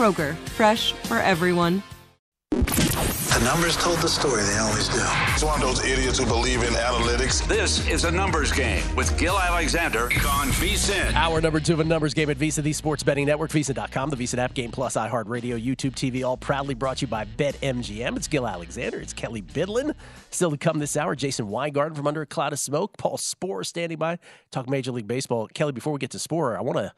Kroger, fresh for everyone. The numbers told the story, they always do. It's one of those idiots who believe in analytics. This is a numbers game with Gill Alexander on VSIN. Hour number two of a numbers game at VSIN, the sports betting network, VSIN.com, the VSIN app, Game Plus, iHeartRadio, YouTube TV, all proudly brought to you by BetMGM. It's Gill Alexander. It's Kelley Bydlon. Still to come this hour, Jason Weingarten from Under a Cloud of Smoke, Paul Sporer standing by. Talk Major League Baseball. Kelley, before we get to Sporer, I want to.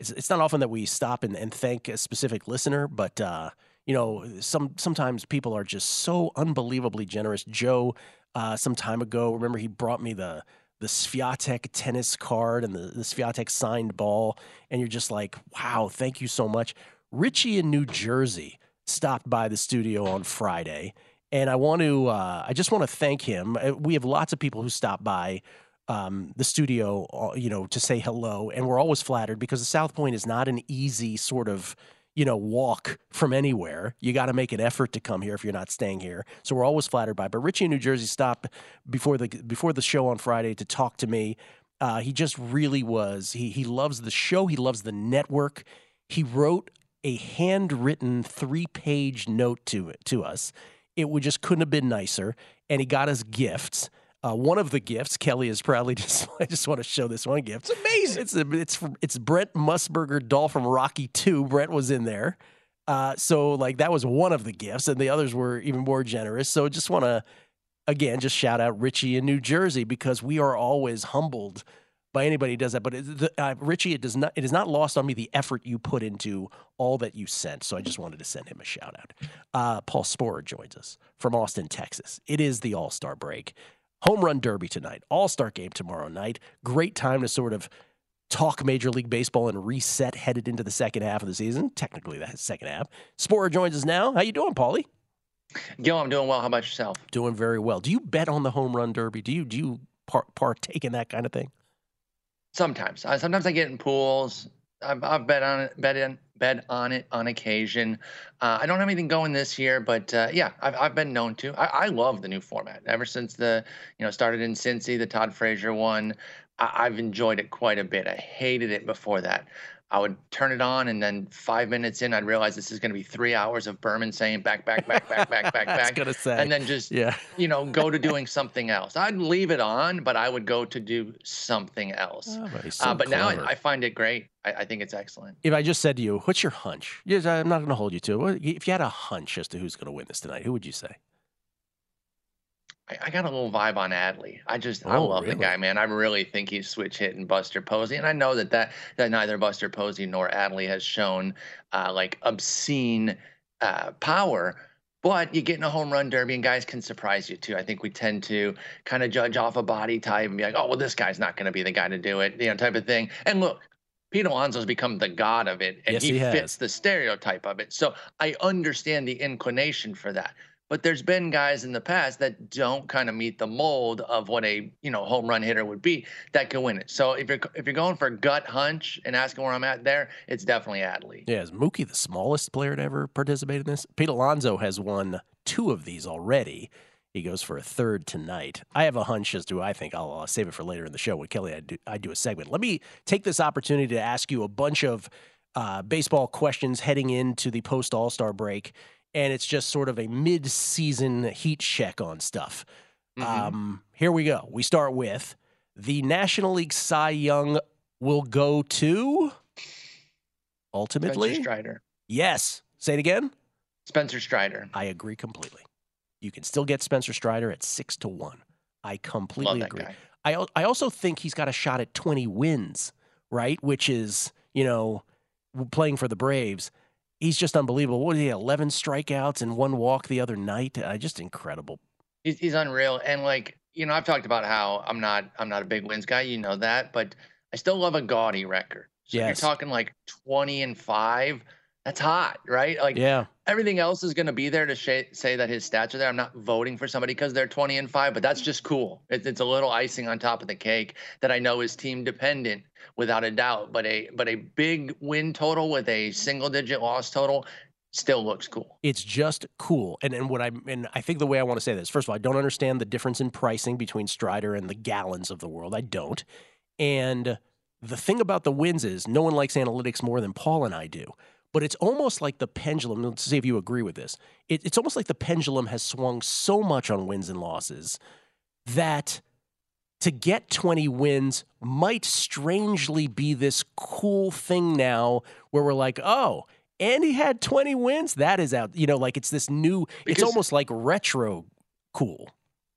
It's, it's not often that we stop and, and thank a specific listener, but uh, you know, some sometimes people are just so unbelievably generous. Joe, uh, some time ago, remember he brought me the the Swiatek tennis card and the, the Swiatek signed ball, and you're just like, wow, thank you so much. Richie in New Jersey stopped by the studio on Friday, and I want to, uh, I just want to thank him. Uh, We have lots of people who stop by um, the studio, uh, you know, to say hello, and we're always flattered because the South Point is not an easy sort of you know, walk from anywhere. You got to make an effort to come here if you're not staying here. So we're always flattered by. It. But Richie in New Jersey stopped before the before the show on Friday to talk to me. Uh, he just really was. He he loves the show. He loves the network. He wrote a handwritten three page note to to us. It would just couldn't have been nicer. And he got us gifts. Uh, one of the gifts, Kelley is proudly just. I just want to show this one gift. It's amazing. It's a, it's from, it's Brent Musburger doll from Rocky Two. Brent was in there, uh, so like that was one of the gifts, and the others were even more generous. So just want to again just shout out Richie in New Jersey because we are always humbled by anybody who does that. But it, the, uh, Richie, it does not it is not lost on me the effort you put into all that you sent. So I just wanted to send him a shout out. Uh, Paul Sporer joins us from Austin, Texas. It is the All Star break. Home Run Derby tonight, All Star game tomorrow night. Great time to sort of talk Major League Baseball and reset headed into the second half of the season. Technically, that's second half. Sporer joins us now. How you doing, Paulie? Gill, I'm doing well. How about yourself? Doing very well. Do you bet on the Home Run Derby? Do you do you par- partake in that kind of thing? Sometimes. I, sometimes I get in pools. I've, I've bet on it, bet in, bet on it on occasion. Uh, I don't have anything going this year, but uh, yeah, I've, I've been known to. I, I love the new format. Ever since the you know started in Cincy, the Todd Frazier one, I, I've enjoyed it quite a bit. I hated it before that. I would turn it on, and then five minutes in, I'd realize this is going to be three hours of Berman saying back, back, back, back, back, back, back, gonna say, and then just yeah. you know go to doing something else. I'd leave it on, but I would go to do something else. Oh, but uh, so but now. I, I find it great. I, I think it's excellent. If I just said to you, "What's your hunch?" Yes, I'm not going to hold you to it. If you had a hunch as to who's going to win this tonight, who would you say? I, I got a little vibe on Adley. I just I Oh, love the guy, man. I really think he's switch hitting Buster Posey, and I know that that that neither Buster Posey nor Adley has shown uh, like obscene uh, power. But you get in a home run derby, and guys can surprise you too. I think we tend to kind of judge off a body type and be like, "Oh, well, this guy's not going to be the guy to do it," you know, type of thing. And look, Pete Alonso's become the god of it, and Yes, he, he fits the stereotype of it. So I understand the inclination for that. But there's been guys in the past that don't kind of meet the mold of what a you know home run hitter would be that can win it. So if you're if you're going for gut hunch and asking where I'm at there, it's definitely Adley. Yeah, is Mookie the smallest player to ever participate in this? Pete Alonso has won two of these already. He goes for a third tonight. I have a hunch as to I think. I'll uh, save it for later in the show when Kelley I do, I do a segment. Let me take this opportunity to ask you a bunch of uh, baseball questions heading into the post All Star break, and it's just sort of a mid season heat check on stuff. Mhm. Um, here we go. We start with the National League Cy Young will go to ultimately Spencer. Strider. Yes. Say it again. Spencer Strider. I agree completely. You can still get Spencer Strider at six to one. I completely agree. Guy. I I also think he's got a shot at twenty wins, right? Which is you know playing for the Braves. He's just unbelievable. What did he? Eleven strikeouts and one walk the other night. Uh, just incredible. He's, he's unreal. And like you know, I've talked about how I'm not I'm not a big wins guy. You know that, but I still love a gaudy record. So yes. you're talking like twenty and five that's hot, right? Like, yeah, everything else is going to be there to sh- say that his stats are there. I'm not voting for somebody because they're 20 and five, but that's just cool. It's, it's a little icing on top of the cake that I know is team dependent without a doubt. But a but a big win total with a single digit loss total still looks cool. It's just cool. And and what I and I think the way I want to say this, first of all, I don't understand the difference in pricing between Strider and the Gallens of the world. I don't. And the thing about the wins is no one likes analytics more than Paul and I do but it's almost like the pendulum. Let's see if you agree with this. It, it's almost like the pendulum has swung so much on wins and losses that to get 20 wins might strangely be this cool thing now where we're like, oh, and he had 20 wins. That is out. You know, like it's this new, because, it's almost like retro cool.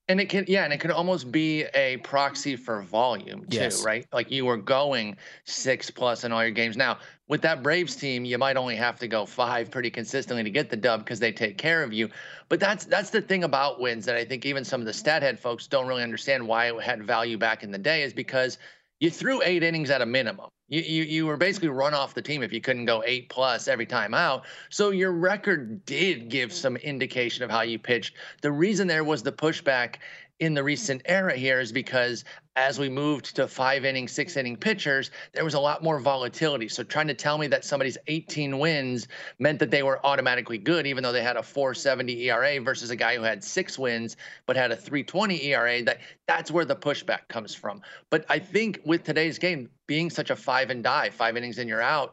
And it can, yeah, and it could almost be a proxy for volume too, yes. right? Like you were going six plus in all your games. Now, with that Braves team, you might only have to go five pretty consistently to get the dub because they take care of you. But that's that's the thing about wins that I think even some of the stat head folks don't really understand why it had value back in the day is because you threw eight innings at a minimum. You, you you were basically run off the team if you couldn't go eight plus every time out. So your record did give some indication of how you pitched. The reason there was the pushback in the recent era here is because as we moved to five inning, six inning pitchers, there was a lot more volatility. So trying to tell me that somebody's 18 wins meant that they were automatically good, even though they had a 470 ERA versus a guy who had six wins but had a 320 ERA, that that's where the pushback comes from. But I think with today's game being such a five and die, five innings and you're out,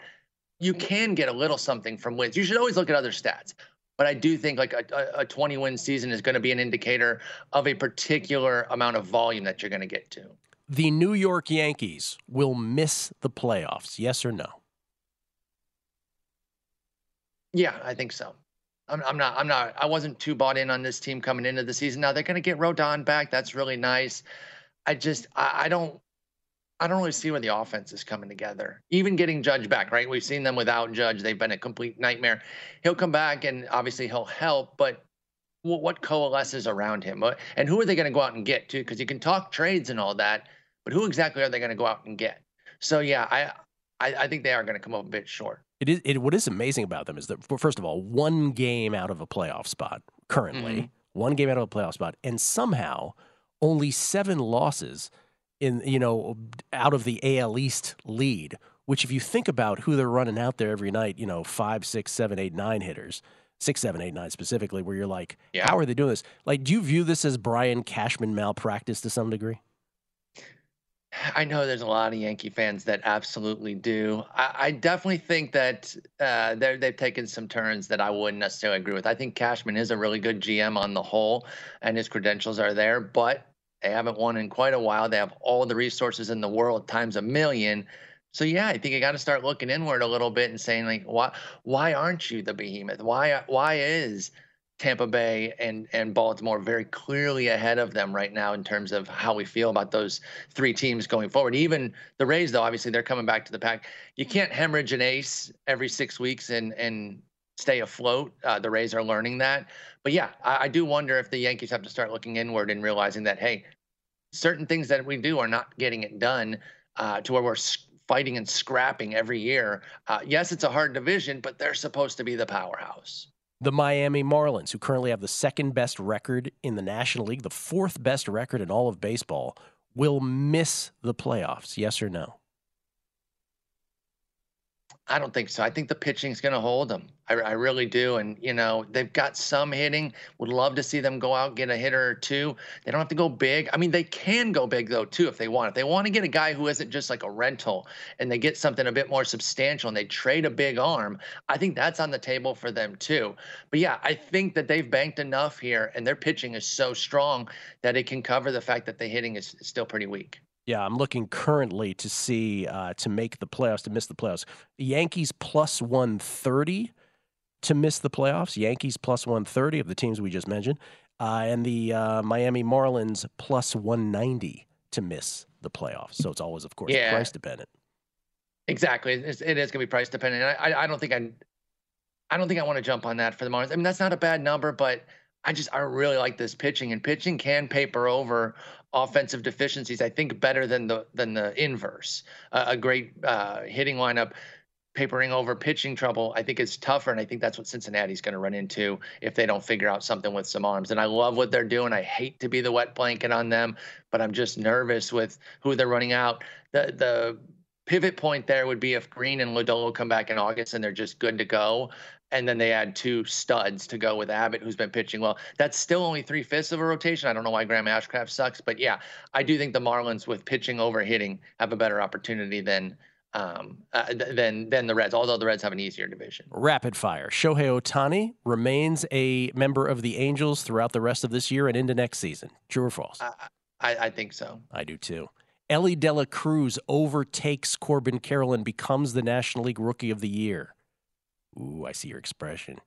you can get a little something from wins. You should always look at other stats. But I do think like a, a 20 win season is going to be an indicator of a particular amount of volume that you're going to get to. The New York Yankees will miss the playoffs, yes or no? Yeah, I think so. I'm, I'm not. I'm not. I wasn't too bought in on this team coming into the season. Now they're going to get Rodon back. That's really nice. I just. I, I don't. I don't really see where the offense is coming together. Even getting Judge back, right? We've seen them without Judge; they've been a complete nightmare. He'll come back, and obviously he'll help, but what coalesces around him? And who are they going to go out and get too? Because you can talk trades and all that, but who exactly are they going to go out and get? So yeah, I, I, I think they are going to come up a bit short. It is. It, what is amazing about them is that first of all, one game out of a playoff spot currently, mm-hmm. one game out of a playoff spot, and somehow only seven losses in you know out of the AL East lead. Which, if you think about who they're running out there every night, you know, five, six, seven, eight, nine hitters, six, seven, eight, nine specifically, where you're like, yeah. how are they doing this? Like, do you view this as Brian Cashman malpractice to some degree? I know there's a lot of Yankee fans that absolutely do. I, I definitely think that uh, they've taken some turns that I wouldn't necessarily agree with. I think Cashman is a really good GM on the whole, and his credentials are there. But they haven't won in quite a while. They have all the resources in the world times a million. So yeah, I think you got to start looking inward a little bit and saying like, why why aren't you the behemoth? Why why is Tampa Bay and and Baltimore very clearly ahead of them right now in terms of how we feel about those three teams going forward. Even the Rays, though, obviously they're coming back to the pack. You can't hemorrhage an ace every six weeks and and stay afloat. Uh, the Rays are learning that. But yeah, I, I, do wonder if the Yankees have to start looking inward and realizing that, hey, certain things that we do are not getting it done uh, to where we're fighting and scrapping every year. Uh, yes, it's a hard division, but they're supposed to be the powerhouse. The Miami Marlins, who currently have the second best record in the National League, the fourth best record in all of baseball, will miss the playoffs. Yes or no? I don't think so. I think the pitching is going to hold them. I, I, really do. And, you know, they've got some hitting. Would love to see them go out, get a hitter or two. They don't have to go big. I mean, they can go big, though, too, if they want. If they want to get a guy who isn't just like a rental and they get something a bit more substantial and they trade a big arm, I think that's on the table for them, too. But yeah, I think that they've banked enough here and their pitching is so strong that it can cover the fact that the hitting is still pretty weak. Yeah, I'm looking currently to see uh, to make the playoffs, to miss the playoffs. Yankees plus 130, to miss the playoffs. Yankees plus 130 of the teams we just mentioned, uh, and the uh, Miami Marlins plus 190 to miss the playoffs. So it's always, of course, Yeah. price dependent. Exactly. It's, it is going to be price dependent. And I, I don't think I, I don't think I want to jump on that for the Marlins. I mean, that's not a bad number, but I just I really like this pitching, and pitching can paper over offensive deficiencies. I think better than the than the inverse. Uh, a great uh, hitting lineup. Papering over pitching trouble, I think is tougher, and I think that's what Cincinnati's going to run into if they don't figure out something with some arms. And I love what they're doing. I hate to be the wet blanket on them, but I'm just nervous with who they're running out. The the pivot point there would be if Greene and Lodolo come back in August and they're just good to go. And then they add two studs to go with Abbott, who's been pitching well. That's still only three fifths of a rotation. I don't know why Graham Ashcraft sucks, but yeah, I do think the Marlins with pitching over hitting have a better opportunity than um, uh, than than the Reds. Although the Reds have an easier division. Rapid fire. Shohei Ohtani remains a member of the Angels throughout the rest of this year and into next season. True or false? I, I, I think so. I do too. Elly De La Cruz overtakes Corbin Carroll and becomes the National League Rookie of the Year. Ooh, I see your expression.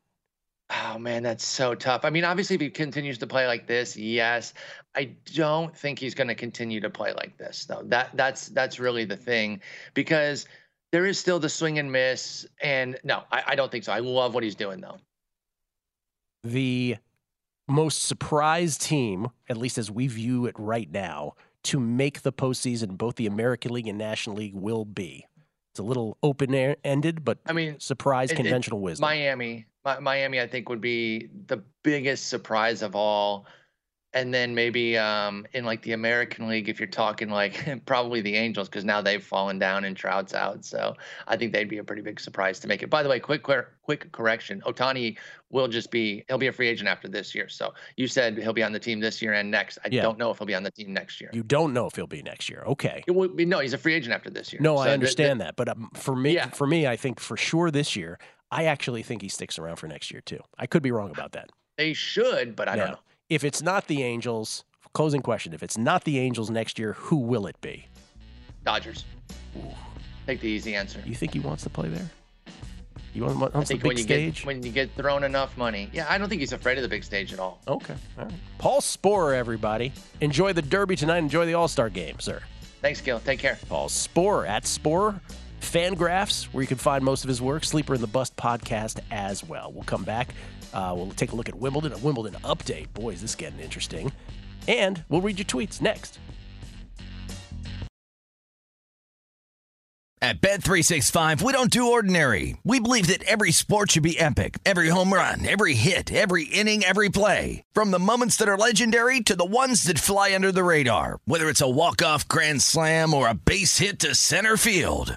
Oh man, that's so tough. I mean, obviously, if he continues to play like this, yes. I don't think he's going to continue to play like this, though. That that's that's really the thing, because there is still the swing and miss. And no, I, I don't think so. I love what he's doing, though. The most surprised team, at least as we view it right now, to make the postseason, both the American League and National League, will be. It's a little open air ended, but I mean, surprise it- it- conventional wisdom. Miami, Miami, I think would be the biggest surprise of all. And then maybe um, in like the American League, if you're talking like probably the Angels, because now they've fallen down and Trout's out. So I think they'd be a pretty big surprise to make it. By the way, quick quick, correction: Ohtani will just be he'll be a free agent after this year. So you said he'll be on the team this year and next. I Yeah. don't know if he'll be on the team next year. you don't know if he'll be next year. Okay. Be, no, he's a free agent after this year. No, So I th- understand that, but um, for me, Yeah. for me, I think for sure this year, I actually think he sticks around for next year too. I could be wrong about that. they should, but I don't know. If it's not the Angels, closing question: If it's not the Angels next year, who will it be? Dodgers. Take the easy answer. You think he wants to play there? You want wants I the big when you stage? get when you get thrown enough money, yeah, I don't think he's afraid of the big stage at all. okay, all right. Paul Sporer, everybody, enjoy the Derby tonight. Enjoy the All Star game, sir. Thanks, Gill. Take care. Paul Sporer at Sporer. Fangraphs, where you can find most of his work. Sleeper in the Bust podcast as well. We'll come back. Uh, we'll take a look at Wimbledon, a Wimbledon update. Boy, is this getting interesting. And we'll read your tweets next. At Bet365, we don't do ordinary. We believe that every sport should be epic. Every home run, every hit, every inning, every play. From the moments that are legendary to the ones that fly under the radar. Whether it's a walk-off grand slam or a base hit to center field.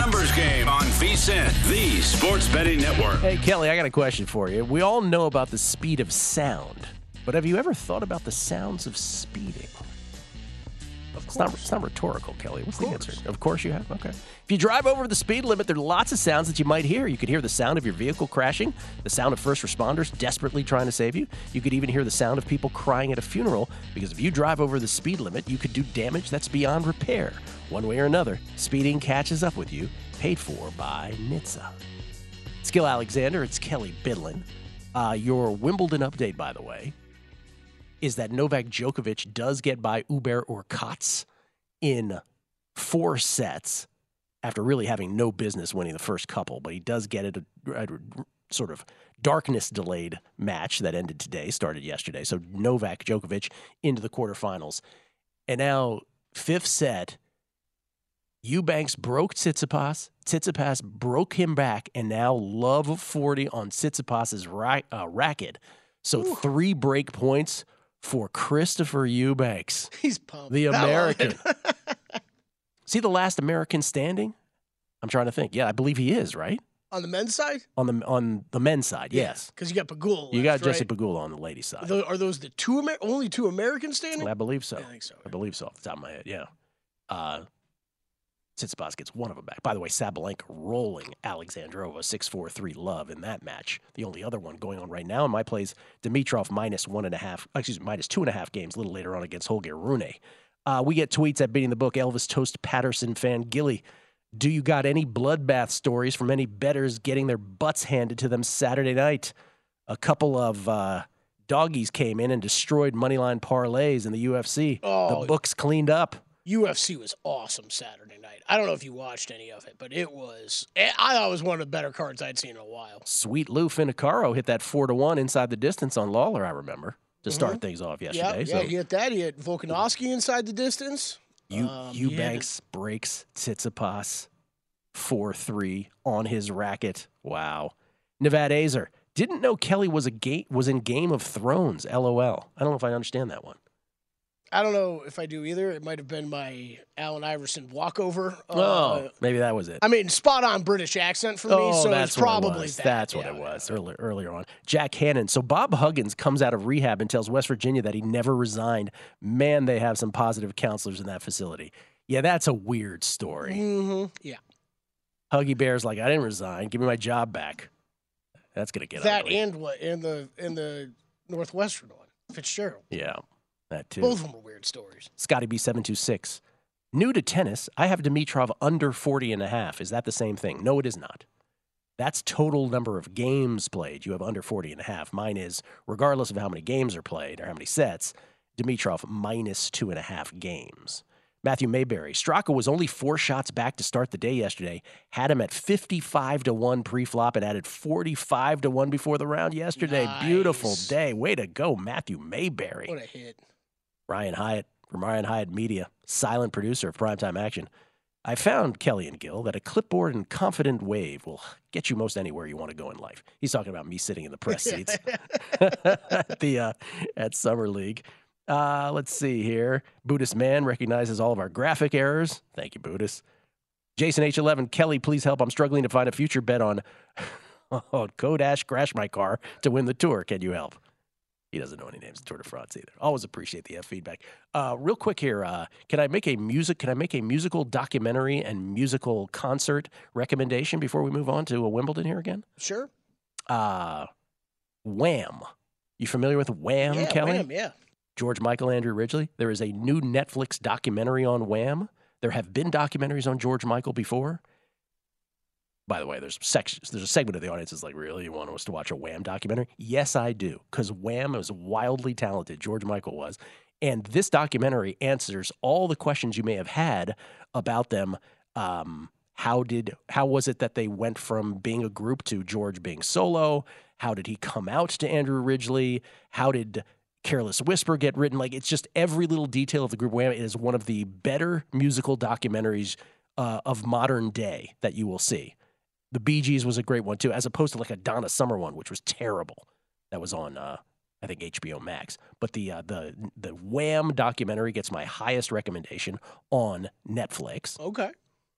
Numbers game on VSIN, the sports betting network. Hey, Kelley, I got a question for you. We all know about the speed of sound, but have you ever thought about the sounds of speeding? Of It's not, it's not rhetorical, Kelley. What's the answer? Of course you have. Okay. If you drive over the speed limit, there are lots of sounds that you might hear. You could hear the sound of your vehicle crashing, the sound of first responders desperately trying to save you. You could even hear the sound of people crying at a funeral because if you drive over the speed limit, you could do damage that's beyond repair. One way or another, speeding catches up with you, paid for by NHTSA. Gill Alexander. It's Kelley Bydlon. Uh, your Wimbledon update, by the way, is that Novak Djokovic does get by Hubert Hurkacz in four sets after really having no business winning the first couple, but he does get it a, a sort of darkness delayed match that ended today, started yesterday. So Novak Djokovic into the quarterfinals. And now, fifth set, Eubanks broke Tsitsipas. Tsitsipas broke him back, and now love of 40 on Tsitsipas's ra- uh, racket. So three break points for Christopher Eubanks, He's pumped. the American. See the last American standing? I'm trying to think. Yeah, I believe he is right On the men's side? on the on the men's side. Yes, Because you got Pegula. you got Jesse right? Pegula on the ladies' side. Tho- Are those the two Amer- only two Americans standing? I believe so. I think so. I believe so off the top of my head. Yeah. Uh, Tsitsipas gets one of them back. By the way, Sabalenka rolling Alexandrova 6-4-3 love in that match. The only other one going on right now in my plays, Dimitrov minus one and a half, excuse me, minus two and a half games a little later on against Holger Rune. Uh, we get tweets at Beating the Book. Elvis Toast Patterson fan Gilly. Do you got any bloodbath stories from any betters getting their butts handed to them Saturday night? A couple of uh, doggies came in and destroyed moneyline parlays in the UFC. Oh. The books cleaned up. UFC was awesome Saturday night. I don't know if you watched any of it, but it was. eh, I thought it was one of the better cards I'd seen in a while. Sweet Lou Finocchiaro hit that four to one inside the distance on Lawler. I remember to start Mhm. things off Yeah, yesterday. yeah, so he hit that. He hit Volkanovski inside the distance. you Um, he had to- Eubanks breaks Tsitsipas four three on his racket. Wow. Nevada Azer didn't know Kelley was a gate was in Game of Thrones. LOL. I don't know if I understand that one. I don't know if I do either. It might have been my Allen Iverson walkover. Uh, oh, maybe that was it. I mean, spot on British accent for me, Oh, so that's probably it was. that. That's what Yeah, it yeah. was earlier, earlier on. Jack Hannon. So Bob Huggins comes out of rehab and tells West Virginia that he never resigned. Man, they have some positive counselors in that facility. Yeah, that's a weird story. Mhm. Yeah, Huggy Bear's like, I didn't resign. Give me my job back. That's gonna get that ugly. and what in the in the Northwestern one, Fitzgerald. yeah, that too. Both of them were weird stories. Scotty B seven two six. New to tennis, I have Dimitrov under 40 and a half. Is that the same thing? No, it is not. That's total number of games played. You have under 40 and a half. Mine is, regardless of how many games are played or how many sets, Dimitrov minus two and a half games. Matthew Mayberry. Straka was only four shots back to start the day yesterday. Had him at 55 to 1 pre flop and added 45 to 1 before the round yesterday. Beautiful day. Way to go, Matthew Mayberry. What a hit! Ryan Hyatt from Ryan Hyatt Media, silent producer of Primetime Action. I found Kelley and Gill that a clipboard and confident wave will get you most anywhere you want to go in life. He's talking about me sitting in the press seats at the uh, at Summer League. Uh, let's see here. Buddhist man recognizes all of our graphic errors. Thank you, Buddhist. Jason H11, Kelley, please help. I'm struggling to find a future bet on on Kodash Crash My Car to win the tour. Can you help? He doesn't know any names of Tour de France either. Always appreciate the F feedback. Uh, real quick here, uh, can I make a music? Can I make a musical documentary and musical concert recommendation before we move on to a Wimbledon here again? Sure. Uh, Wham. You familiar with Wham, yeah, Kelley? Wham, yeah. George Michael, Andrew Ridgeley. There is a new Netflix documentary on Wham. There have been documentaries on George Michael before. By the way, there's sections. There's a segment of the audience that's like, "Really, you want us to watch a Wham documentary?" Yes, I do, because Wham was wildly talented. George Michael was, and this documentary answers all the questions you may have had about them. Um, how did how was it that they went from being a group to George being solo? How did he come out to Andrew Ridgeley? How did Careless Whisper get written? Like it's just every little detail of the group Wham is one of the better musical documentaries uh, of modern day that you will see. The Bee Gees was a great one too, as opposed to like a Donna Summer one, which was terrible. That was on uh, I think HBO Max. But the uh, the the Wham documentary gets my highest recommendation on Netflix. Okay.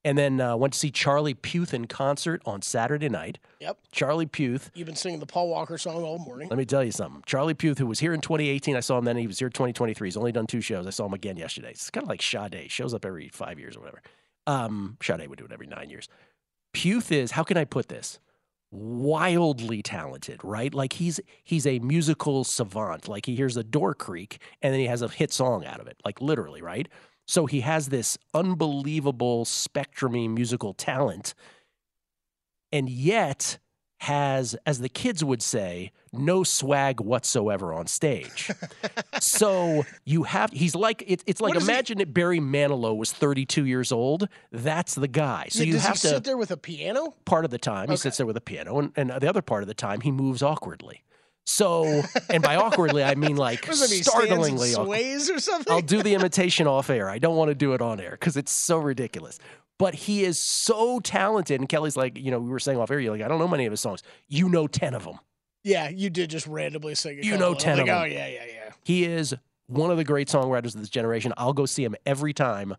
And then uh, went to see Charlie Puth in concert on Saturday night. Yep. Charlie Puth. You've been singing the Paul Walker song all morning. Let me tell you something. Charlie Puth, who was here in 2018, I saw him then. He was here 2023. He's only done two shows. I saw him again yesterday. It's kind of like Sade. Shows up every five years or whatever. Um, Sade would do it every nine years. Puth is, how can I put this? Wildly talented, right? Like he's he's a musical savant. Like he hears a door creak and then he has a hit song out of it. Like literally, right? So he has this unbelievable spectrumy musical talent, and yet has, as the kids would say, no swag whatsoever on stage. so you have he's like it, it's like is he- imagine if Barry Manilow was 32 years old. That's the guy. So Yeah, you Does have he to sit there with a piano? part of the time he sits there with a piano, and, and the other part of the time he moves awkwardly. So, and by awkwardly I mean like What does that mean, stands and startlingly awkward. sways or something? I'll do the imitation off air. I don't want to do it on air because it's so ridiculous. But he is so talented. And Kelley's like, you know, we were saying off air, you're like, I don't know many of his songs. You know 10 of them. Yeah, you did just randomly sing. A You know I'm 10 like, of Oh them. yeah, yeah, yeah. He is one of the great songwriters of this generation. I'll go see him every time.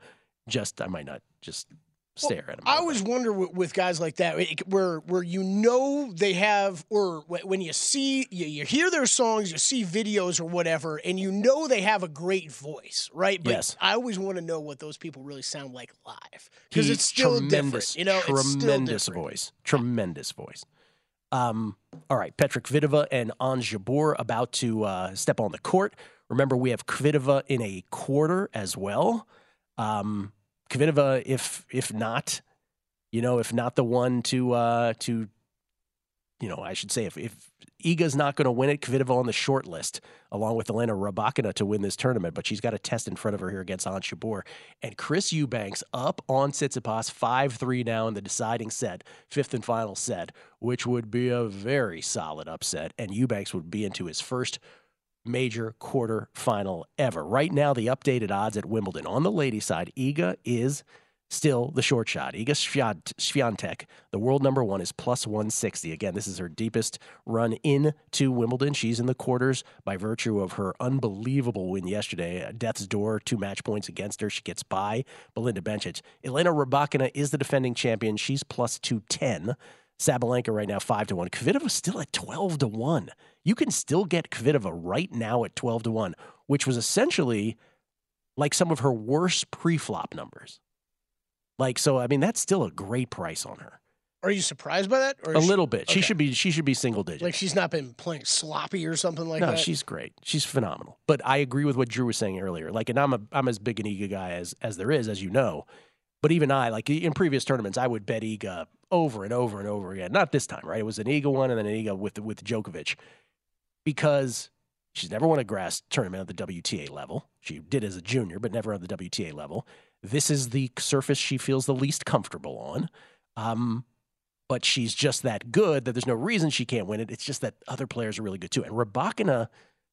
Just, I might not just stare at him. I always wonder with, guys like that, where where you know they have, or when you see, you, you hear their songs, you see videos or whatever, and you know they have a great voice, right? But Yes. I always want to know what those people really sound like live because it's still tremendous, different. You know, tremendous voice, tremendous voice. Um, all right, Petra Kvitova and Jabeur about to uh, step on the court. Remember, we have Kvitova in a quarter as well. Um, Kvitova, if if not, you know, if not the one to uh, to, you know, I should say, if if Iga's not going to win it, Kvitova on the short list, along with Elena Rybakina to win this tournament, but she's got a test in front of her here against Ons Jabeur. And Chris Eubanks up on Tsitsipas, 5 3 now in the deciding set, fifth and final set, which would be a very solid upset. And Eubanks would be into his first major quarter final ever. Right now, the updated odds at Wimbledon on the ladies' side, Iga is still the short shot. Iga Swiatek, the world number one, is plus 160. Again, this is her deepest run into Wimbledon. She's in the quarters by virtue of her unbelievable win yesterday. Death's door, two match points against her. She gets by Belinda Bencic. Elena Rybakina is the defending champion. She's plus 210. Sabalenka right now five to one. Kvitova still at twelve to one. You can still get Kvitova right now at twelve to one, which was essentially like some of her worst pre-flop numbers. Like so, I mean that's still a great price on her. Are you surprised by that? Or A she- little bit. She should be. She should be single digit. like she's not been playing sloppy or something like no, that. No, she's great. She's phenomenal. But I agree with what Drew was saying earlier. Like, and I'm a I'm as big an Iga guy as as there is, as you know. But even I, like in previous tournaments, I would bet Iga over and over and over again. Not this time, right? It was an Eagle one and then an Eagle with with Djokovic, because she's never won a grass tournament at the WTA level. She did as a junior, but never at the WTA level. This is the surface she feels the least comfortable on. Um, but she's just that good that there's no reason she can't win it. It's just that other players are really good too. And Rybakina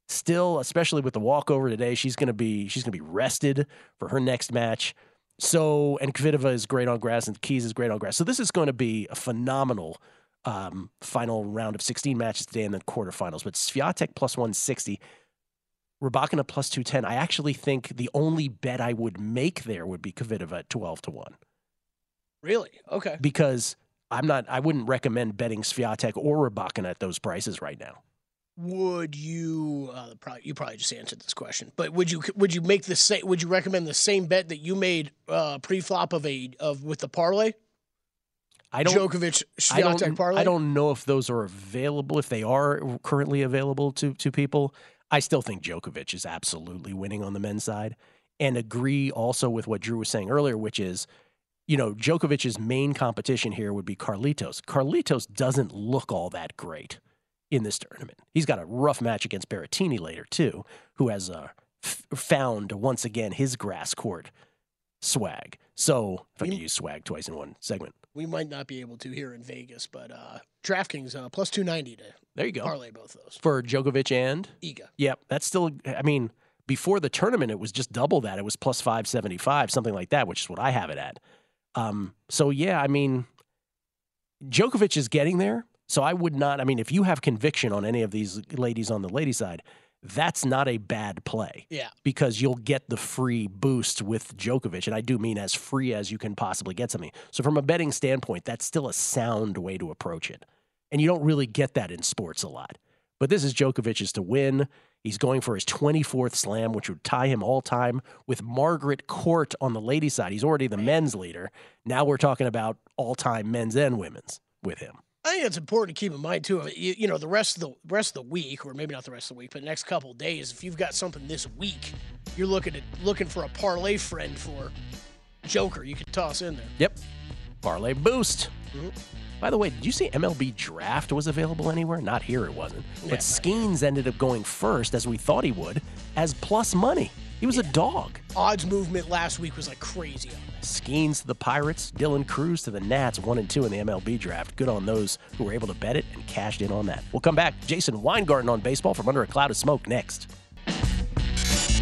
still, especially with the walkover today, she's gonna be she's gonna be rested for her next match. So and Kvitova is great on grass and Keys is great on grass. So this is going to be a phenomenal um, final round of 16 matches today and then quarterfinals. But Swiatek plus 160, Rybakina plus 210. I actually think the only bet I would make there would be Kvitova at 12 to 1 really okay. because I'm not I wouldn't recommend betting Swiatek or Rybakina at those prices right now. Would you uh, probably you probably just answered this question, but would you would you make the same? Would you recommend the same bet that you made uh, pre-flop of a of with the parlay? I don't Djokovic I don't, parlay. I don't know if those are available. If they are currently available to to people, I still think Djokovic is absolutely winning on the men's side, and agree also with what Drew was saying earlier, which is, you know, Djokovic's main competition here would be Carlitos. Carlitos doesn't look all that great in this tournament. He's got a rough match against Berrettini later too, who has uh, f- found once again his grass court swag. So if I can use swag twice in one segment, We might not be able to here in Vegas, but uh, DraftKings uh, plus two ninety to there you go. parlay both those. for Djokovic and Iga. Yep, that's still. I mean, before the tournament, it was just double that. It was plus five seventy five, something like that, which is what I have it at. Um, so yeah, I mean, Djokovic is getting there. So I would not. I mean, if you have conviction on any of these ladies on the lady side, that's not a bad play Yeah, because you'll get the free boost with Djokovic. And I do mean as free as you can possibly get something. So, from a betting standpoint, that's still a sound way to approach it. And you don't really get that in sports a lot. But this is Djokovic's to win. He's going for his 24th slam, which would tie him all time with Margaret Court on the ladies' side. He's already the men's leader. Now we're talking about all time men's and women's with him. I think it's important to keep in mind too. You, you know, the rest of the rest of the week, or maybe not the rest of the week, but the next couple days, if you've got something this week, you're looking at looking for a parlay friend for Joker. You could toss in there. Yep. Parlay boost. Mm-hmm. By the way, did you see MLB draft was available anywhere? Not here, it wasn't. But Skenes ended up going first, as we thought he would, as plus money. He was a dog. Odds movement last week was like crazy on this. Skenes to the Pirates, Dylan Crews to the Nats, one and two in the MLB draft. Good on those who were able to bet it and cashed in on that. We'll come back. Jason Weingarten on baseball from under a cloud of smoke next.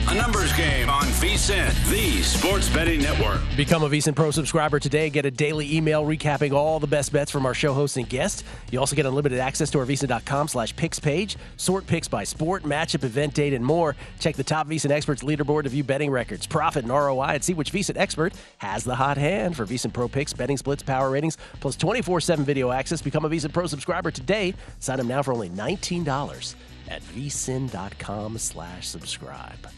A numbers game on VSIN, the sports betting network. Become a VSIN Pro subscriber today. Get a daily email recapping all the best bets from our show hosts and guests. You also get unlimited access to our VSIN.com slash picks page. Sort picks by sport, matchup, event date, and more. Check the top VSIN experts leaderboard to view betting records, profit, and ROI, and see which VSIN expert has the hot hand for VSIN Pro picks, betting splits, power ratings, plus 24-7 video access. Become a VSIN Pro subscriber today. Sign up now for only $19 at vsin.com slash subscribe.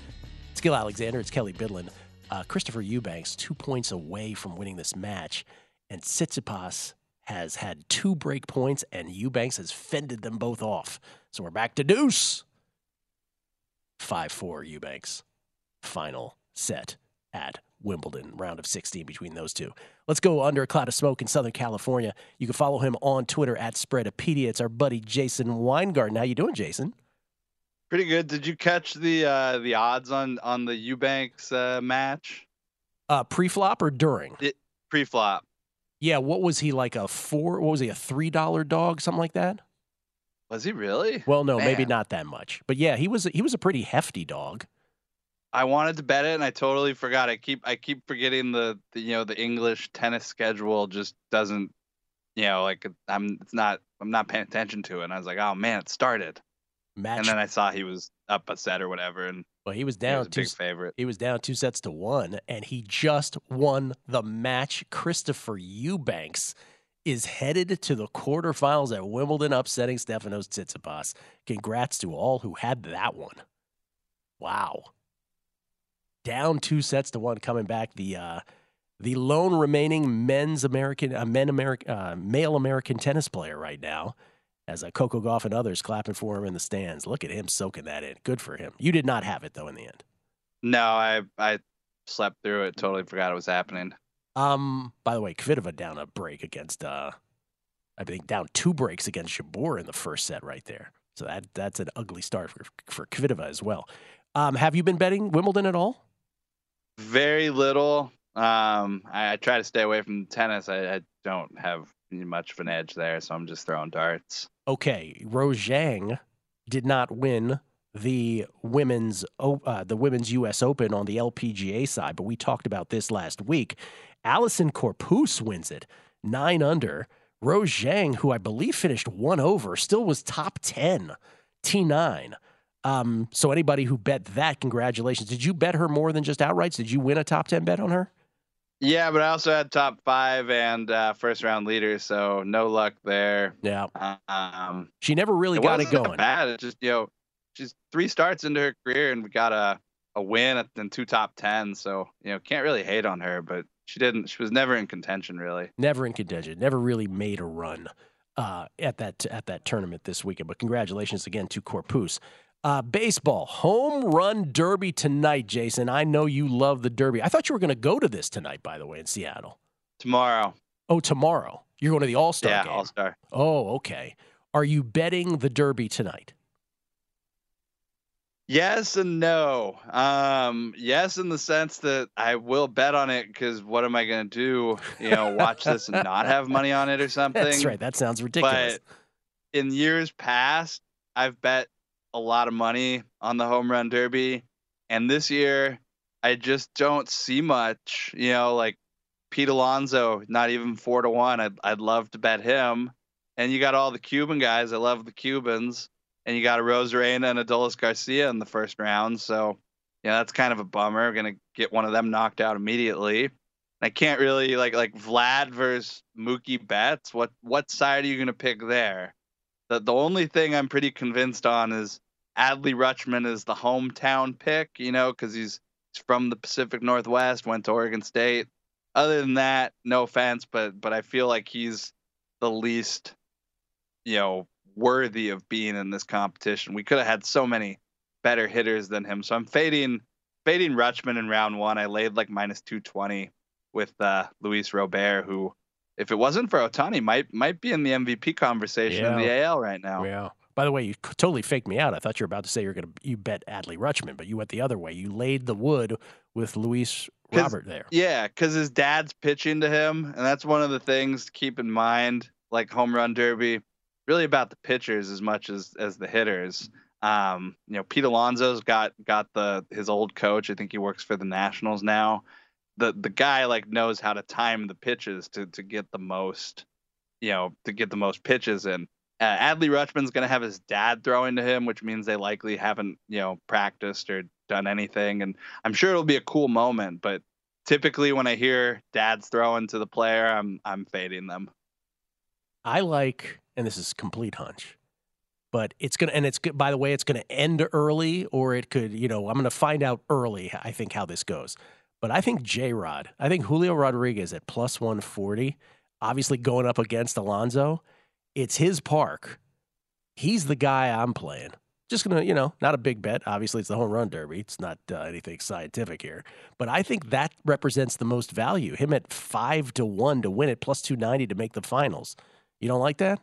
It's Gill Alexander. It's Kelley Bydlon. Uh, Christopher Eubanks, two points away from winning this match. And Tsitsipas has had two break points, and Eubanks has fended them both off. So we're back to deuce. 5 4 Eubanks. Final set at Wimbledon, round of 16 between those two. Let's go under a cloud of smoke in Southern California. You can follow him on Twitter at Spreadopedia. It's our buddy Jason Weingarten. How you doing, Jason? Pretty good. Did you catch the uh, the odds on on the Eubanks uh, match? Uh, pre-flop or during? It, pre-flop. Yeah. What was he like? A four? What was he? A three dollar dog? Something like that? Was he really? Well, no, maybe not that much. But yeah, he was. He was a pretty hefty dog. I wanted to bet it and I totally forgot. I keep I keep forgetting the, the you know the English tennis schedule just doesn't you know like I'm it's not I'm not paying attention to it. And I was like, oh man, it started. Match. And then I saw he was up a set or whatever, and well, he was he down was a two. big favorite. He was down two sets to one, and he just won the match. Christopher Eubanks is headed to the quarterfinals at Wimbledon, upsetting Stefanos Tsitsipas. Congrats to all who had that one. Wow. Down two sets to one, coming back. The uh, the lone remaining men's American, uh, men American, uh, male American tennis player right now, as uh, Coco Gauff and others clapping for him in the stands. Look at him soaking that in. Good for him. You did not have it though in the end. No, I I slept through it. Totally forgot it was happening. Um, by the way, Kvitova down a break against uh I think down two breaks against Jabeur in the first set right there. So that that's an ugly start for for Kvitova as well. Um, have you been betting Wimbledon at all? Very little. Um, I, I try to stay away from tennis. I, I don't have much of an edge there, so I'm just throwing darts. Okay, Rose Zhang did not win the women's uh, the women's U.S. Open on the LPGA side, but we talked about this last week. Allisen Corpuz wins it nine under. Rose Zhang, who I believe finished one over, still was top ten, T nine. Um, so anybody who bet that, congratulations. Did you bet her more than just outrights? Did you win a top ten bet on her? Yeah, but I also had top five and uh, first round leaders, so no luck there. Yeah, Um, she never really it got it going. Bad. It just you know, she's three starts into her career and we got a a win and two top ten. So you know, can't really hate on her, but she didn't. She was never in contention really. never in contention, never really made a run uh, at that at that tournament this weekend. But congratulations again to Corpuz. Uh, baseball home run derby tonight, Jason. I know you love the derby. I thought you were going to go to this tonight, by the way, in Seattle. Tomorrow, Oh, tomorrow you're going to the All Star yeah, game. All Star. Oh, okay. Are you betting the derby tonight? Yes and no. Um, yes, in the sense that I will bet on it because what am I going to do? You know, watch this and not have money on it or something. That's right. That sounds ridiculous. But in years past, I've bet a lot of money on the home run derby, and this year I just don't see much. You know, like Pete Alonso, not even four to one. I'd I'd love to bet him. And you got all the Cuban guys. I love the Cubans. And you got Arozarena and Adolis Garcia in the first round. So, yeah, that's kind of a bummer. Gonna get one of them knocked out immediately. I can't really like like Vlad versus Mookie Betts. What what side are you gonna pick there? The the only thing I'm pretty convinced on is Adley Rutschman is the hometown pick, you know, because he's, from the Pacific Northwest, went to Oregon State. Other than that, no offense, but but I feel like he's the least, you know, worthy of being in this competition. We could have had so many better hitters than him. So I'm fading fading Rutschman in round one. I laid like minus two twenty with uh, Luis Robert, who, if it wasn't for Otani, might might be in the MVP conversation in the AL right now. Yeah. By the way, you totally faked me out. I thought you were about to say you're going to you bet Adley Rutschman, but you went the other way. You laid the wood with Luis Robert there. Yeah, because his dad's pitching to him, and that's one of the things to keep in mind. Like home run derby, really about the pitchers as much as as the hitters. Um, you know, Pete Alonso's got got the his old coach. I think he works for the Nationals now. The the guy like knows how to time the pitches to to get the most, you know, to get the most pitches in. Uh, Adley Rutschman's going to have his dad throwing to him, which means they likely haven't, you know, practiced or done anything. And I'm sure it'll be a cool moment. But typically, when I hear dads throwing to the player, I'm I'm fading them. I like, and this is complete hunch, but it's gonna, and it's good. by the way, it's gonna end early, or it could, you know, I'm gonna find out early. I think how this goes, but I think J Rod, I think Julio Rodriguez at plus 140, obviously going up against Alonso it's his park. He's the guy I'm playing. Just gonna, you know, not a big bet. Obviously, it's the home run derby. It's not uh, anything scientific here, but I think that represents the most value. Him at five to one to win it, plus two ninety to make the finals. You don't like that?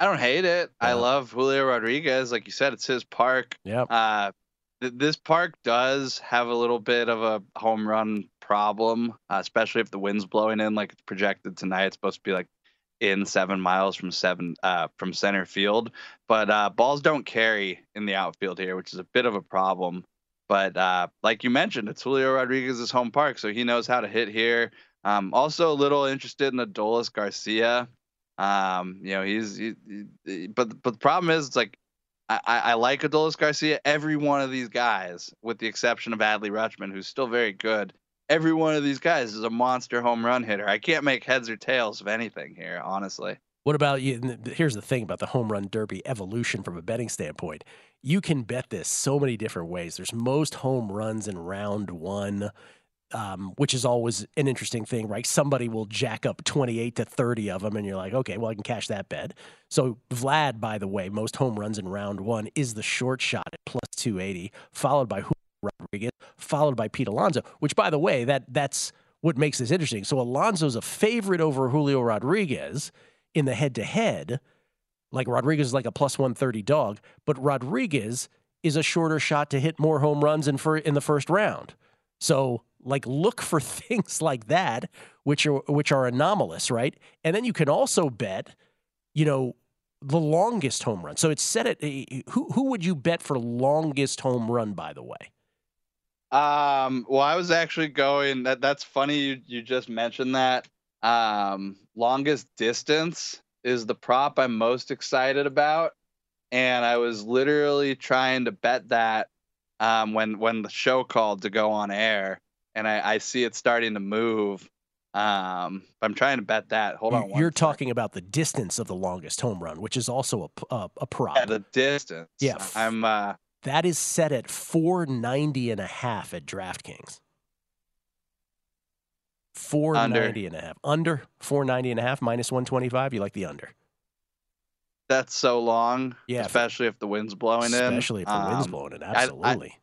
I don't hate it. I love Julio Rodriguez. Like you said, it's his park. Yeah. Uh, this park does have a little bit of a home run problem, uh, especially if the wind's blowing in like it's projected tonight. It's supposed to be like in seven miles from seven uh, from center field. But uh, balls don't carry in the outfield here, which is a bit of a problem. But uh, like you mentioned, it's Julio Rodriguez's home park, so he knows how to hit here. Um, also, a little interested in Adolis Garcia. Um, you know, he's, he, he, but but the problem is, it's like I, I like Adolis Garcia. Every one of these guys, with the exception of Adley Rutschman, who's still very good, every one of these guys is a monster home run hitter. I can't make heads or tails of anything here, honestly. What about you? Here's the thing about the home run derby evolution from a betting standpoint. You can bet this so many different ways. There's most home runs in round one, um, which is always an interesting thing, right? Somebody will jack up 28 to 30 of them, and you're like, okay, well, I can cash that bet. So, Vlad, by the way, most home runs in round one is the short shot at plus 280, followed by Julio Rodriguez, followed by Pete Alonso, which, by the way, that that's what makes this interesting. So Alonso's a favorite over Julio Rodriguez in the head to head. Like Rodriguez is like a plus 130 dog, but Rodriguez is a shorter shot to hit more home runs in, for, in the first round. So like look for things like that which are which are anomalous, right? And then you can also bet, you know, the longest home run. So it's set at who who would you bet for longest home run by the way? Um, well, I was actually going. That that's funny. You you just mentioned that. Um, longest distance is the prop I'm most excited about, and I was literally trying to bet that um, when when the show called to go on air, and I, I see it starting to move. Um, I'm trying to bet that. Hold on. You're talking about the distance of the longest home run, which is also a a, a prop. Yeah, the distance. Yeah, I'm. Uh, that is set at 490 and a half at DraftKings. 490 and a half. Under 490 and a half minus 125. You like the under. That's so long. Yeah. Especially if the wind's blowing especially in. Especially if the um, wind's blowing in. Absolutely. I,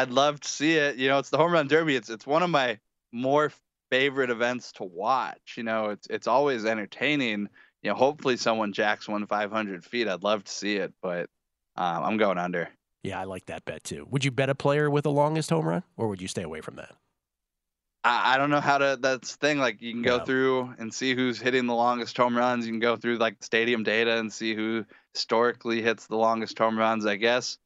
would love to see it. You know, it's the home run derby. It's it's one of my more favorite events to watch. You know, it's it's always entertaining. You know, hopefully someone jacks one 500 feet. I'd love to see it, but um, I'm going under. Yeah, I like that bet too. Would you bet a player with the longest home run, or would you stay away from that? I, I don't know how to. That's the thing. Like you can go yeah. through and see who's hitting the longest home runs. You can go through like stadium data and see who historically hits the longest home runs. I guess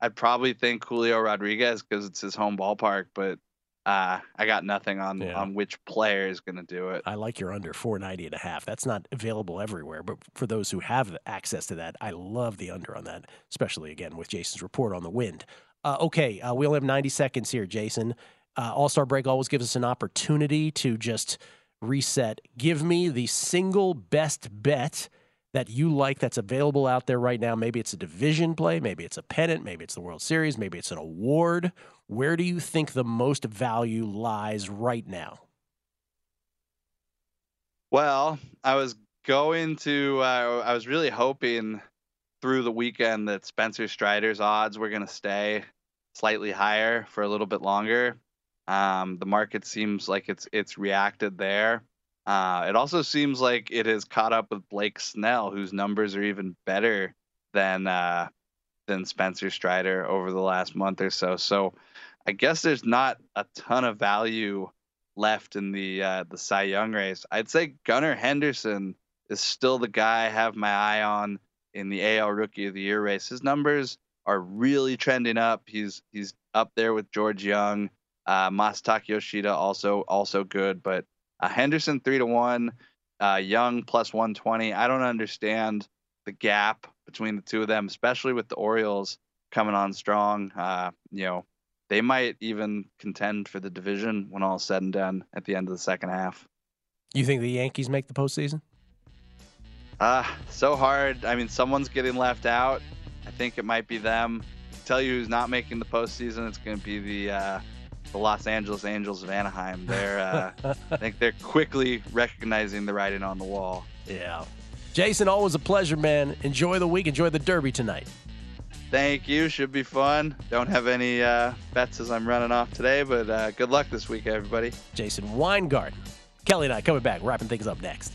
I'd probably think Julio Rodriguez because it's his home ballpark, but uh, I got nothing on yeah. on which player is going to do it. I like your under 490 and a half. That's not available everywhere, but for those who have access to that, I love the under on that, especially again with Jason's report on the wind. Uh, okay, uh, we only have 90 seconds here, Jason. Uh, All Star break always gives us an opportunity to just reset. Give me the single best bet that you like that's available out there right now? Maybe it's a division play, maybe it's a pennant, maybe it's the World Series, maybe it's an award. Where do you think the most value lies right now? Well, I was going to, uh, I was really hoping through the weekend that Spencer Strider's odds were going to stay slightly higher for a little bit longer. Um, the market seems like it's it's reacted there. Uh, it also seems like it has caught up with Blake Snell, whose numbers are even better than uh, than Spencer Strider over the last month or so. So I guess there's not a ton of value left in the uh, the Cy Young race. I'd say Gunnar Henderson is still the guy I have my eye on in the AL Rookie of the Year race. His numbers are really trending up. He's he's up there with Josh Jung, uh, Masataka Yoshida also also good, but uh, Henderson three to one, uh, Jung plus one twenty. I don't understand the gap between the two of them, especially with the Orioles coming on strong. Uh, you know, they might even contend for the division when all said and done at the end of the second half. You think the Yankees make the postseason? Ah, so hard. I mean, someone's getting left out. I think it might be them. Tell you who's not making the postseason. It's going to be the uh, the Los Angeles Angels of Anaheim. They're, uh, I think they're quickly recognizing the writing on the wall. Yeah. Jason, always a pleasure, man. Enjoy the week. Enjoy the Derby tonight. Thank you. Should be fun. Don't have any uh, bets as I'm running off today, but uh, good luck this week, everybody. Jason Weingarten. Kelley and I coming back, wrapping things up next.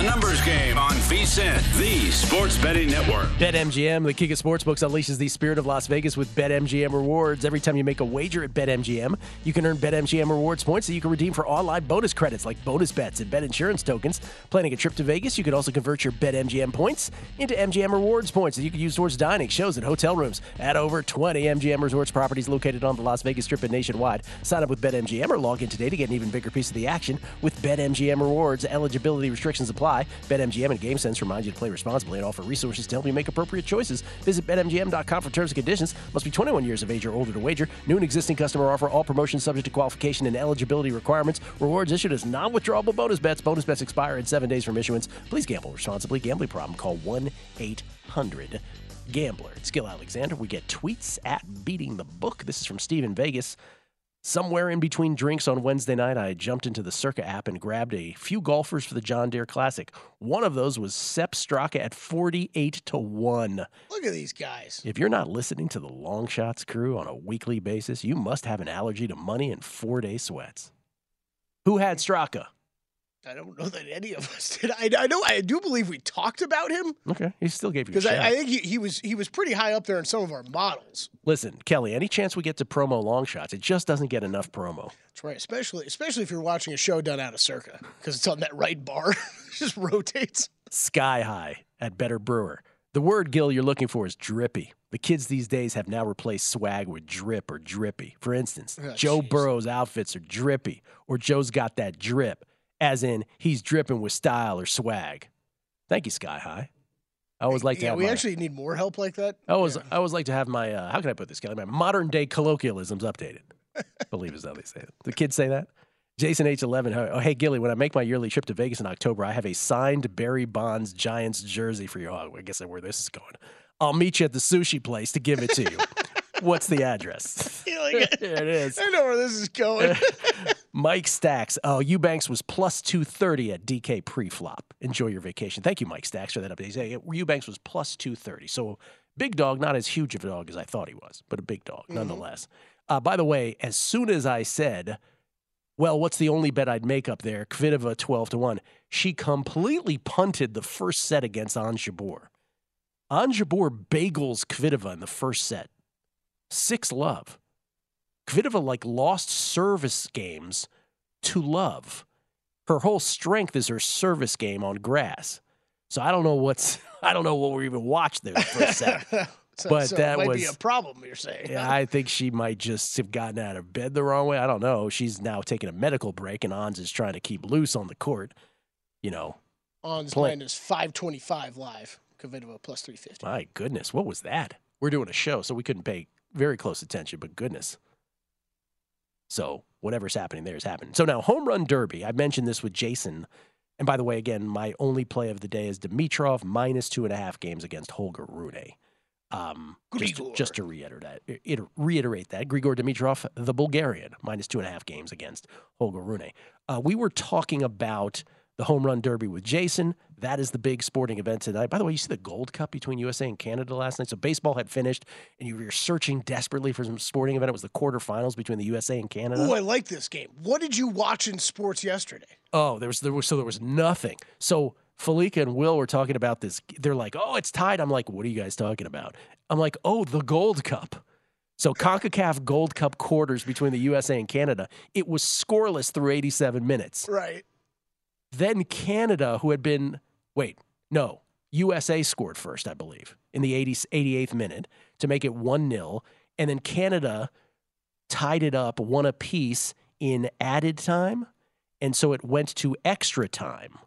A numbers game on VSIN, the sports betting network. BetMGM, the king of sportsbooks, unleashes the spirit of Las Vegas with BetMGM rewards. Every time you make a wager at BetMGM, you can earn BetMGM rewards points that you can redeem for online bonus credits like bonus bets and bet insurance tokens. Planning a trip to Vegas, you can also convert your BetMGM points into MGM rewards points that you can use towards dining, shows, and hotel rooms at over 20 MGM resorts properties located on the Las Vegas Strip and nationwide. Sign up with BetMGM or log in today to get an even bigger piece of the action with BetMGM rewards. Eligibility restrictions apply. BetMGM and GameSense remind you to play responsibly and offer resources to help you make appropriate choices. Visit BetMGM.com for terms and conditions. Must be 21 years of age or older to wager. New and existing customer offer. All promotions subject to qualification and eligibility requirements. Rewards issued as non-withdrawable bonus bets. Bonus bets expire in seven days from issuance. Please gamble responsibly. Gambling problem? Call 1-800- Gambler. It's Gill Alexander. We get tweets at Beating the Book. This is from Steven Vegas. Somewhere in between drinks on Wednesday night, I jumped into the Circa app and grabbed a few golfers for the John Deere Classic. One of those was Sepp Straka at 48 to 1. Look at these guys. If you're not listening to the Long Shots crew on a weekly basis, you must have an allergy to money and four day sweats. Who had Straka? I don't know that any of us did. I, I know. I do believe we talked about him Okay, he still gave you because. I, I think he, he was he was pretty high up there in some of our models. Listen, Kelley, any chance we get to promo long shots, it just doesn't get enough promo. That's right. Especially especially if you're watching a show done out of Circa because it's on that right bar. it just rotates. Sky high at Better Brewer. The word, Gill, you're looking for is drippy. The kids these days have now replaced swag with drip or drippy. For instance, Oh, Joe jeez. Burrow's outfits are drippy, or Joe's got that drip, as in he's dripping with style or swag. Thank you, Sky High. I always like to yeah, have we my, actually need more help like that. I always, Yeah. I always like to have my, uh, how can I put this, Kelley? My modern day colloquialisms updated. believe is how they say it. The kids say that. Jason H11. Oh, hey, Gilly, when I make my yearly trip to Vegas in October, I have a signed Barry Bonds Giants jersey for you. Oh, I guess I where this is going. I'll meet you at the sushi place to give it to you. What's the address? Like- There it is. I know where this is going. Mike Stacks. Oh, Eubanks was plus 230 at DK pre-flop. Enjoy your vacation. Thank you, Mike Stacks, for that update. Hey, Eubanks was plus 230. So big dog, not as huge of a dog as I thought he was, but a big dog nonetheless. Uh, by the way, as soon as I said, well, what's the only bet I'd make up there? Kvitova 12 to 1. She completely punted the first set against Ons Jabeur. Ons Jabeur bagels Kvitova in the first set. Six love. Kvitova like lost service games to love. Her whole strength is her service game on grass. So I don't know what's I don't know what we even watched there the first set. So, But so that was be a problem. You're saying? Yeah, I think she might just have gotten out of bed the wrong way. I don't know. She's now taking a medical break, and Ons is trying to keep loose on the court. You know, On's Play- line is 525 live. Kvitova plus 350. my goodness, what was that? We're doing a show, so we couldn't pay very close attention, but goodness. So whatever's happening there is happening. So now, home run derby. I mentioned this with Jason. And by the way, again, my only play of the day is Dimitrov minus two and a half games against Holger Rune. Um, just, to, just to reiterate that, it, reiterate that, Grigor Dimitrov, the Bulgarian, minus two and a half games against Holger Rune. Uh, we were talking about the home run derby with Jason. That is the big sporting event tonight. By the way, you see the Gold Cup between USA and Canada last night. So baseball had finished, and you were searching desperately for some sporting event. It was the quarterfinals between the USA and Canada. Oh, I like this game. What did you watch in sports yesterday? Oh, there was there was so there was nothing. So Felica and Will were talking about this. They're like, "Oh, it's tied." I'm like, "What are you guys talking about?" I'm like, "Oh, the Gold Cup." So CONCACAF Gold Cup quarters between the USA and Canada. It was scoreless through 87 minutes. Right. Then Canada, who had been wait, no, USA scored first, I believe, in the 80, 88th minute to make it 1-0, and then Canada tied it up one apiece in added time, and so it went to extra time.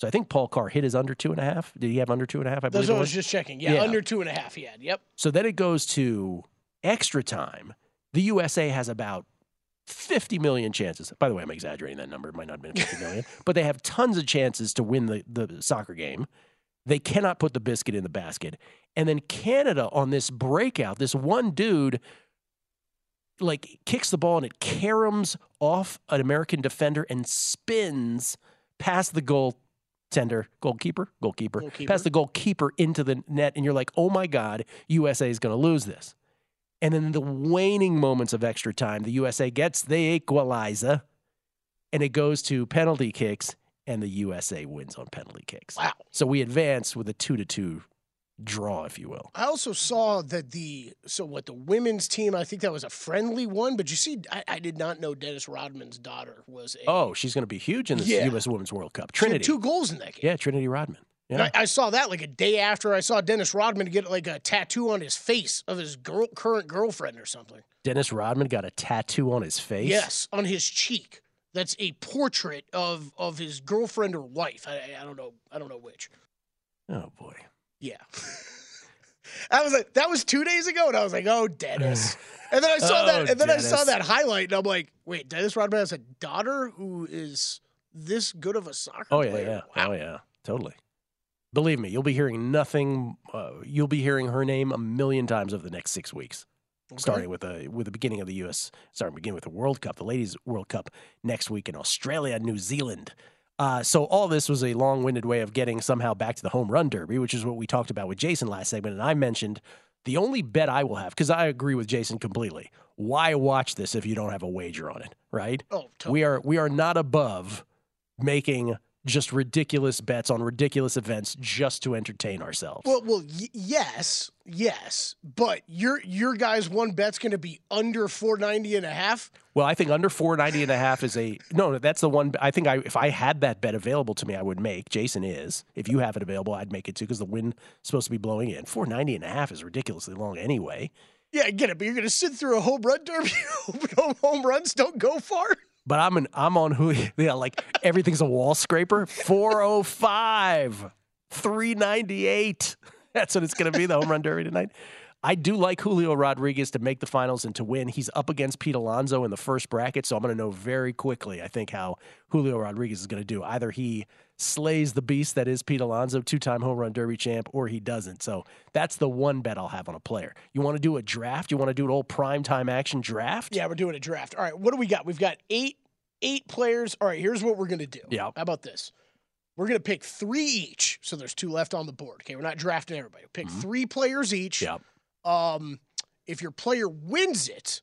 So I think Paul Carr hit his under two and a half. Did he have under two and a half? I believe it what I was was. just checking. Yeah, Yeah. under two and a half he had. Yep. So then it goes to extra time. The USA has about 50 million chances. By the way, I'm exaggerating that number. It might not have been 50 million, but they have tons of chances to win the, the soccer game. They cannot put the biscuit in the basket. And then Canada on this breakout, this one dude like kicks the ball and it caroms off an American defender and spins past the goaltender, goalkeeper, goalkeeper, Goalkeeper. past the goalkeeper into the net, and you're like, oh my God, USA is going to lose this. And then in the waning moments of extra time, the USA gets the equalizer, and it goes to penalty kicks, and the USA wins on penalty kicks. Wow. So we advance with a two to two draw, if you will. I also saw that the so what the women's team. I think that was a friendly one, but you see, I, I did not know Dennis Rodman's daughter was a. Oh, she's going to be huge in the Yeah. U.S. Women's World Cup. she had Trinity. two goals in that game. Yeah, Trinity Rodman. Yeah. I, I saw that like a day after I saw Dennis Rodman get like a tattoo on his face of his girl, current girlfriend or something. Dennis Rodman got a tattoo on his face. Yes, on his cheek. That's a portrait of of his girlfriend or wife. I, I- don't know. I don't know which. Oh boy. Yeah. I was like, that was two days ago, and I was like, oh, Dennis. And then I saw Oh, that, and then I saw that highlight, and I'm like, wait, Dennis Rodman has a daughter who is this good of a soccer Oh yeah, player? yeah. Oh yeah. Totally. Believe me, you'll be hearing nothing. Uh, you'll be hearing her name a million times over the next six weeks. Starting with the with the beginning of the U.S. Starting beginning with the World Cup, the Ladies World Cup next week in Australia, New Zealand. Uh, so all this was a long-winded way of getting somehow back to the home run derby, which is what we talked about with Jason last segment, and I mentioned the only bet I will have because I agree with Jason completely. Why watch this if you don't have a wager on it, right? Oh, totally. We are we are not above making just ridiculous bets on ridiculous events just to entertain ourselves. Well, well, y- yes, yes, but your your guy's one bet's going to be under 490 and a half. Well, I think under 490 and a half is a no, that's the one I think I if I had that bet available to me I would make. Jason is. If you have it available, I'd make it too cuz the wind supposed to be blowing in. 490 and a half is ridiculously long anyway. Yeah, I get it, but you're going to sit through a home run derby. home home runs don't go far. But I'm an I'm on who yeah, like everything's a wall scraper. 405 398. That's what it's to be the home run derby tonight. I do like Julio Rodriguez to make the finals and to win. He's up against Pete Alonso in the first bracket, so I'm going to know very quickly, I think, how Julio Rodriguez is going to do. Either he slays the beast that is Pete Alonso, two time home run derby champ, or he doesn't. So that's the one bet I'll have on a player. You want to do a draft? You want to do an old prime time action draft? Yeah, we're doing a draft. All right, what do we got? We've got eight eight players. All right, here's what we're gonna do. Yeah. How about this? We're gonna pick three each. So there's two left on the board. Okay, we're not drafting everybody. Pick three players each. Yep. Um, if your player wins it,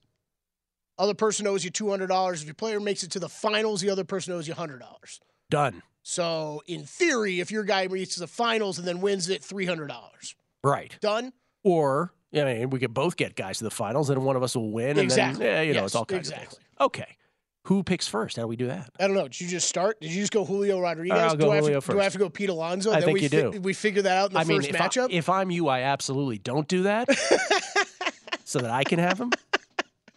other person owes you two hundred dollars. If your player makes it to the finals, the other person owes you hundred dollars. Done. So in theory, if your guy reaches the finals and then wins it, three hundred dollars. Right. Done. Or I mean, we could both get guys to the finals, and one of us will win. And Exactly. Then, yeah, you know, Yes, it's all kinds of exactly. things. Okay. Who picks first? How do we do that? I don't know. Did you just start? Did you just go Julio Rodriguez? I'll go do, I have Julio to, do I have to go Pete Alonso? I then think we you do. We figure that out in the I mean, first if, matchup. I, if I'm you, I absolutely don't do that, so that I can have him.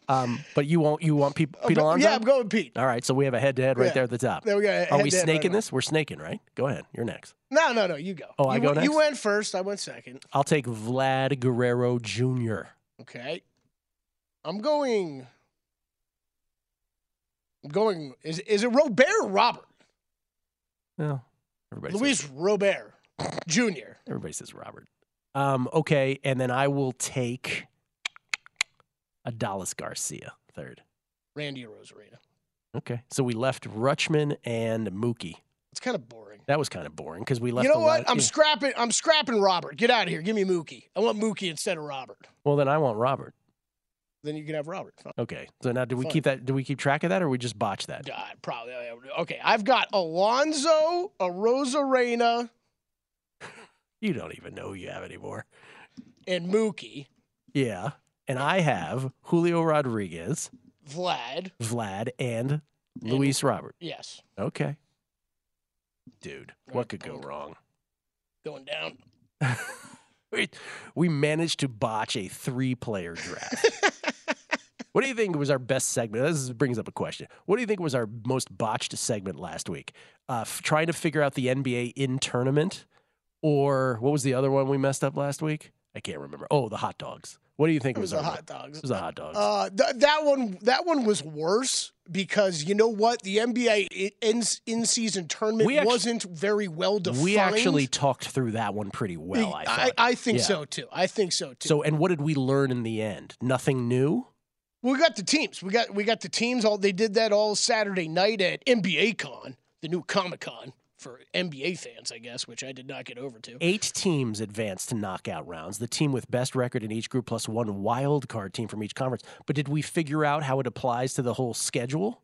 Um, but you won't. You want Pete, Pete Alonso? yeah, I'm going Pete. All right, so we have a head-to-head right Yeah. there at the top. There we go, Are we right snaking now. this? We're snaking, right? Go ahead. You're next. No, no, no. You go. Oh, I go next. You went first. I went second. I'll take Vlad Guerrero Jr. Okay. I'm going. I'm going. Is is it Robert or Robert? Well, everybody. Luis Says, Robert Jr. everybody says Robert. Um, okay, and then I will take Adolis Garcia third. Randy Arozarena. Okay, so we left Rutschman and Mookie. It's kind of boring. That was kind of boring because we left. you know what? li- I'm yeah. scrapping. I'm scrapping Robert. Get out of here. Give me Mookie. I want Mookie instead of Robert. Well, then I want Robert. Then you can have Robert. Fine. Okay, so now do we Fine. keep that? Do we keep track of that, or we just botch that? God, probably. Okay, I've got Alonso, a Rosarena, You don't even know who you have anymore. and Mookie, Yeah, and I have Julio Rodriguez, Vlad. Vlad, and Luis Robert. Yes, Okay, dude, what could go wrong? going down. We, we managed to botch a three-player draft. what do you think was our best segment? This brings up a question. What do you think was our most botched segment last week? Uh, f- trying to figure out the NBA in tournament, or what was the other one we messed up last week? I can't remember. Oh, the hot dogs. What do you think It was our the hot dogs. It was the hot dogs. Uh, th- that one, that one was worse because you know what? The NBA in in season tournament We wasn't very well defined. we actually talked through that one pretty well. I I. I think Yeah. so too. I think so too. So, and what did we learn in the end? Nothing new. we got the teams. We got we got the teams. All they did that all Saturday night at NBA Con, the new Comic Con for NBA fans, I guess, which I did not get over to. Eight teams advanced to knockout rounds. The team with best record in each group plus one wild card team from each conference. But did we figure out how it applies to the whole schedule?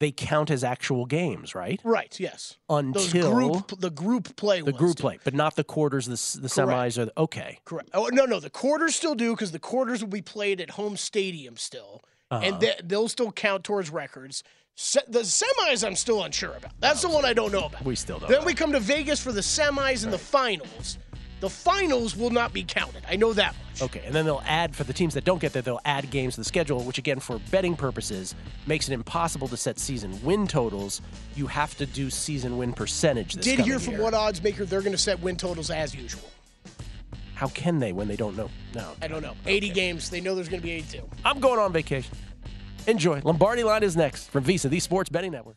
They count as actual games, right? Right. Yes. Until group the group play. the group play, but not the quarters, the, the semis, or the, okay. Correct. Oh no, no, the quarters still do because the quarters will be played at home stadium still, Uh-huh. and they, they'll still count towards records. Se- the semis, I'm still unsure about. That's the one I don't know about. We still don't. Then know. we come to Vegas for the semis and the finals. The finals will not be counted. I know that much. Okay, and then they'll add for the teams that don't get there, they'll add games to the schedule, which again, for betting purposes, makes it impossible to set season win totals. You have to do season win percentage. This Did hear from year. one odds maker they're going to set win totals as usual. How can they when they don't know? No, I don't know. 80 games. They know there's going to be 82. I'm going on vacation. Enjoy. Lombardi line is next from VSIN, the Sports Betting Network.